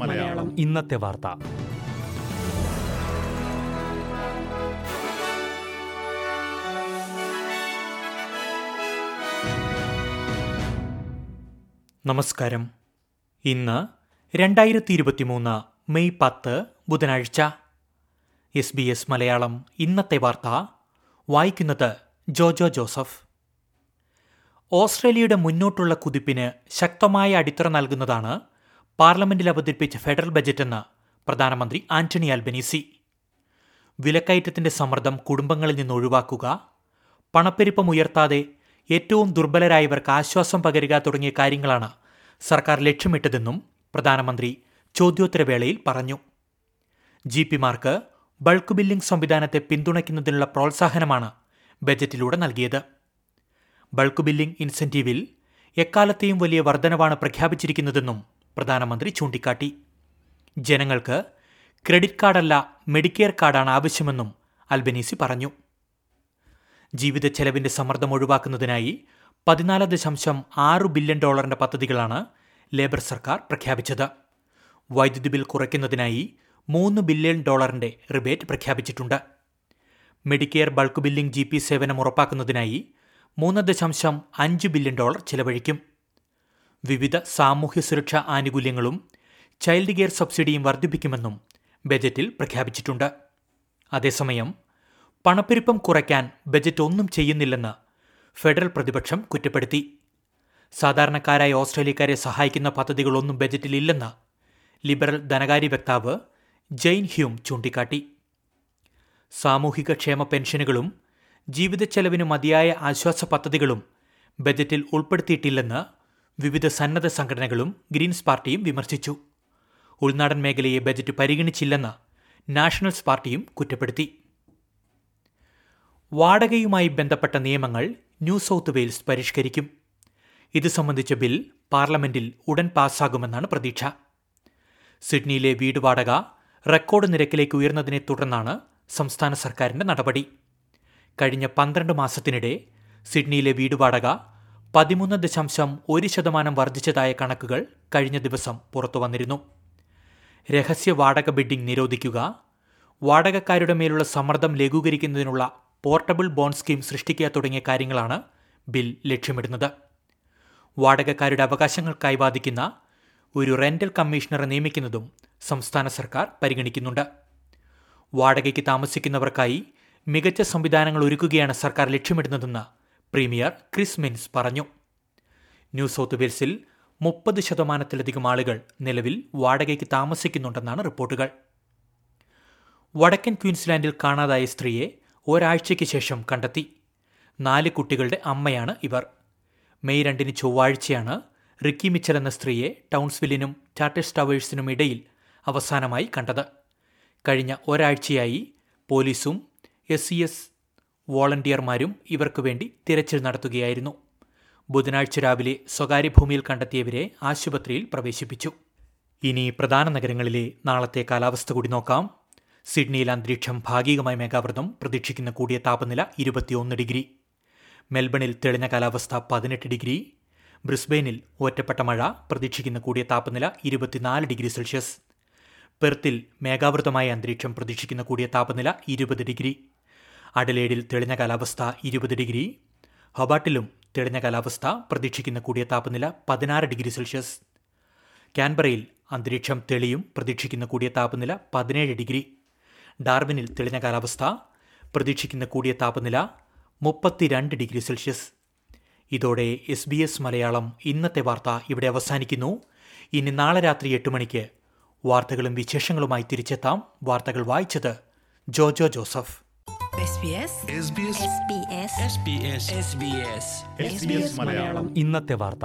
മലയാളം. ഇന്നത്തെ വാർത്ത. നമസ്കാരം. ഇന്ന് രണ്ടായിരത്തി ഇരുപത്തിമൂന്ന് മെയ് പത്ത് ബുധനാഴ്ച. എസ് ബി എസ് മലയാളം ഇന്നത്തെ വാർത്ത. വായിക്കുന്നത് ജോജോ ജോസഫ്. ഓസ്ട്രേലിയയുടെ മുന്നോട്ടുള്ള കുതിപ്പിന് ശക്തമായ അടിത്തറ നൽകുന്നതാണ് പാർലമെന്റിൽ അവതരിപ്പിച്ച ഫെഡറൽ ബജറ്റെന്ന് പ്രധാനമന്ത്രി ആന്റണി അൽബനീസി വിലക്കയറ്റത്തിന്റെ സമ്മർദ്ദം കുടുംബങ്ങളിൽ നിന്ന് ഒഴിവാക്കുക പണപ്പെരുപ്പം ഉയർത്താതെ ഏറ്റവും ദുർബലരായവർക്ക് ആശ്വാസം പകരുക തുടങ്ങിയ കാര്യങ്ങളാണ് സർക്കാർ ലക്ഷ്യമിട്ടതെന്നും പ്രധാനമന്ത്രി ചോദ്യോത്തരവേളയിൽ പറഞ്ഞു. ജി പിമാർക്ക് ബൾക്ക് ബില്ലിംഗ് സംവിധാനത്തെ പിന്തുണയ്ക്കുന്നതിനുള്ള പ്രോത്സാഹനമാണ് ബജറ്റിലൂടെ നൽകിയത്. ബൾക്ക് ബില്ലിംഗ് ഇൻസെന്റീവിൽ എക്കാലത്തെയും വലിയ വർധനവാണ് പ്രഖ്യാപിച്ചിരിക്കുന്നതെന്നും പ്രധാനമന്ത്രി ചൂണ്ടിക്കാട്ടി. ജനങ്ങൾക്ക് ക്രെഡിറ്റ് കാർഡല്ല മെഡിക്കെയർ കാർഡാണ് ആവശ്യമെന്നും അൽബനീസി പറഞ്ഞു. ജീവിത ചെലവിന്റെ സമ്മർദ്ദം ഒഴിവാക്കുന്നതിനായി പതിനാല് ദശാംശം ആറ് ബില്യൺ ഡോളറിന്റെ പദ്ധതികളാണ് ലേബർ സർക്കാർ പ്രഖ്യാപിച്ചത്. വൈദ്യുതി ബിൽ കുറയ്ക്കുന്നതിനായി മൂന്ന് ബില്യൺ ഡോളറിന്റെ റിബേറ്റ് പ്രഖ്യാപിച്ചിട്ടുണ്ട്. Medicare bulk billing G P സേവനം ഉറപ്പാക്കുന്നതിനായി മൂന്ന് ദശാംശം അഞ്ച് ബില്യൺ ഡോളർ ചെലവഴിക്കും. വിവിധ സാമൂഹ്യ സുരക്ഷാ ആനുകൂല്യങ്ങളും ചൈൽഡ് കെയർ സബ്സിഡിയും വർദ്ധിപ്പിക്കുമെന്നും ബജറ്റിൽ പ്രഖ്യാപിച്ചിട്ടുണ്ട്. അതേസമയം പണപ്പെരുപ്പം കുറയ്ക്കാൻ ബജറ്റ് ഒന്നും ചെയ്യുന്നില്ലെന്ന് ഫെഡറൽ പ്രതിപക്ഷം കുറ്റപ്പെടുത്തി. സാധാരണക്കാരായ ഓസ്ട്രേലിയക്കാരെ സഹായിക്കുന്ന പദ്ധതികളൊന്നും ബജറ്റിലില്ലെന്ന് ലിബറൽ ധനകാര്യ വക്താവ് ജെയിൻ ഹ്യൂം ചൂണ്ടിക്കാട്ടി. സാമൂഹിക ക്ഷേമ പെൻഷനുകളും ജീവിത ചെലവിന് മതിയായ ആശ്വാസ പദ്ധതികളും ബജറ്റിൽ ഉൾപ്പെടുത്തിയിട്ടില്ലെന്ന് വിവിധ സന്നദ്ധ സംഘടനകളും ഗ്രീൻസ് പാർട്ടിയും വിമർശിച്ചു. ഉൾനാടൻ മേഖലയെ ബജറ്റ് പരിഗണിച്ചില്ലെന്ന് നാഷണൽസ് പാർട്ടിയും കുറ്റപ്പെടുത്തി. വാടകയുമായി ബന്ധപ്പെട്ട നിയമങ്ങൾ ന്യൂ സൗത്ത് വെയിൽസ് പരിഷ്കരിക്കും. ഇത് സംബന്ധിച്ച ബിൽ പാർലമെന്റിൽ ഉടൻ പാസ്സാകുമെന്നാണ് പ്രതീക്ഷ. സിഡ്നിയിലെ വീട് വാടക റെക്കോർഡ് നിരക്കിലേക്ക് ഉയർന്നതിനെ തുടർന്നാണ് സംസ്ഥാന സർക്കാരിന്റെ നടപടി. കഴിഞ്ഞ പന്ത്രണ്ട് മാസത്തിനിടെ സിഡ്നിയിലെ വീടുവാടക പതിമൂന്ന് ദശാംശം ഒരു ശതമാനം വർദ്ധിച്ചതായ കണക്കുകൾ കഴിഞ്ഞ ദിവസം പുറത്തു വന്നിരുന്നു. രഹസ്യ വാടക ബിഡിംഗ് നിരോധിക്കുക വാടകക്കാരുടെ മേലുള്ള സമ്മർദ്ദം ലഘൂകരിക്കുന്നതിനുള്ള പോർട്ടബിൾ ബോണ്ട് സ്കീം സൃഷ്ടിക്കുക തുടങ്ങിയ കാര്യങ്ങളാണ് ബിൽ ലക്ഷ്യമിടുന്നത്. വാടകക്കാരുടെ അവകാശങ്ങൾക്കായി വാദിക്കുന്ന ഒരു റെന്റൽ കമ്മീഷണറെ നിയമിക്കുന്നതും സംസ്ഥാന സർക്കാർ പരിഗണിക്കുന്നുണ്ട്. വാടകയ്ക്ക് താമസിക്കുന്നവർക്കായി മികച്ച സംവിധാനങ്ങൾ ഒരുക്കുകയാണ് സർക്കാർ ലക്ഷ്യമിടുന്നതെന്ന് പ്രീമിയർ ക്രിസ് മിൻസ് പറഞ്ഞു. ന്യൂ സൗത്ത് വെയിൽസിൽ മുപ്പത് ശതമാനത്തിലധികം ആളുകൾ നിലവിൽ വാടകയ്ക്ക് താമസിക്കുന്നുണ്ടെന്നാണ് റിപ്പോർട്ടുകൾ. വടക്കൻ ക്വീൻസ്ലാൻഡിൽ കാണാതായ സ്ത്രീയെ ഒരാഴ്ചയ്ക്ക് ശേഷം കണ്ടെത്തി. നാല് കുട്ടികളുടെ അമ്മയാണ് ഇവർ. മെയ് രണ്ടിന് ചൊവ്വാഴ്ചയാണ് റിക്കി മിച്ചൽ എന്ന സ്ത്രീയെ ടൗൺസ്വില്ലിനും ടാറ്റസ് ടവേഴ്സിനും ഇടയിൽ അവസാനമായി കണ്ടത്. കഴിഞ്ഞ ഒരാഴ്ചയായി പോലീസും എസ് സി എസ് വോളണ്ടിയർമാരും ഇവർക്ക് വേണ്ടി തിരച്ചിൽ നടത്തുകയായിരുന്നു. ബുധനാഴ്ച രാവിലെ സ്വകാര്യ ഭൂമിയിൽ കണ്ടെത്തിയവരെ ആശുപത്രിയിൽ പ്രവേശിപ്പിച്ചു. ഇനി പ്രധാന നഗരങ്ങളിലെ നാളത്തെ കാലാവസ്ഥ കൂടി നോക്കാം. സിഡ്നിയിൽ അന്തരീക്ഷം ഭാഗികമായി മേഘാവൃതം പ്രതീക്ഷിക്കുന്ന കൂടിയ താപനില ഇരുപത്തിയൊന്ന് ഡിഗ്രി. മെൽബണിൽ തെളിഞ്ഞ കാലാവസ്ഥ പതിനെട്ട് ഡിഗ്രി. ബ്രിസ്ബെയിനിൽ ഒറ്റപ്പെട്ട മഴ പ്രതീക്ഷിക്കുന്ന കൂടിയ താപനില ഇരുപത്തിനാല് ഡിഗ്രി സെൽഷ്യസ്. പെർത്തിൽ മേഘാവൃതമായ അന്തരീക്ഷം പ്രതീക്ഷിക്കുന്ന കൂടിയ താപനില ഇരുപത് ഡിഗ്രി. അഡലേഡിൽ തെളിഞ്ഞ കാലാവസ്ഥ ഇരുപത് ഡിഗ്രി ഹൊബാട്ടിലും തെളിഞ്ഞ കാലാവസ്ഥ പ്രതീക്ഷിക്കുന്ന കൂടിയ താപനില പതിനാറ് ഡിഗ്രി സെൽഷ്യസ്. കാൻബറയിൽ അന്തരീക്ഷം തെളിയും പ്രതീക്ഷിക്കുന്ന കൂടിയ താപനില പതിനേഴ് ഡിഗ്രി. ഡാർബിനിൽ തെളിഞ്ഞ കാലാവസ്ഥ പ്രതീക്ഷിക്കുന്ന കൂടിയ താപനില മുപ്പത്തിരണ്ട് ഡിഗ്രി സെൽഷ്യസ്. ഇതോടെ എസ് ബി എസ് മലയാളം ഇന്നത്തെ വാർത്ത ഇവിടെ അവസാനിക്കുന്നു. ഇനി നാളെ രാത്രി എട്ട് മണിക്ക് വാർത്തകളും വിശേഷങ്ങളുമായി തിരിച്ചെത്താം വാർത്തകൾ വായിച്ചത് ജോജോ ജോസഫ്. ഇന്നത്തെ വാർത്ത.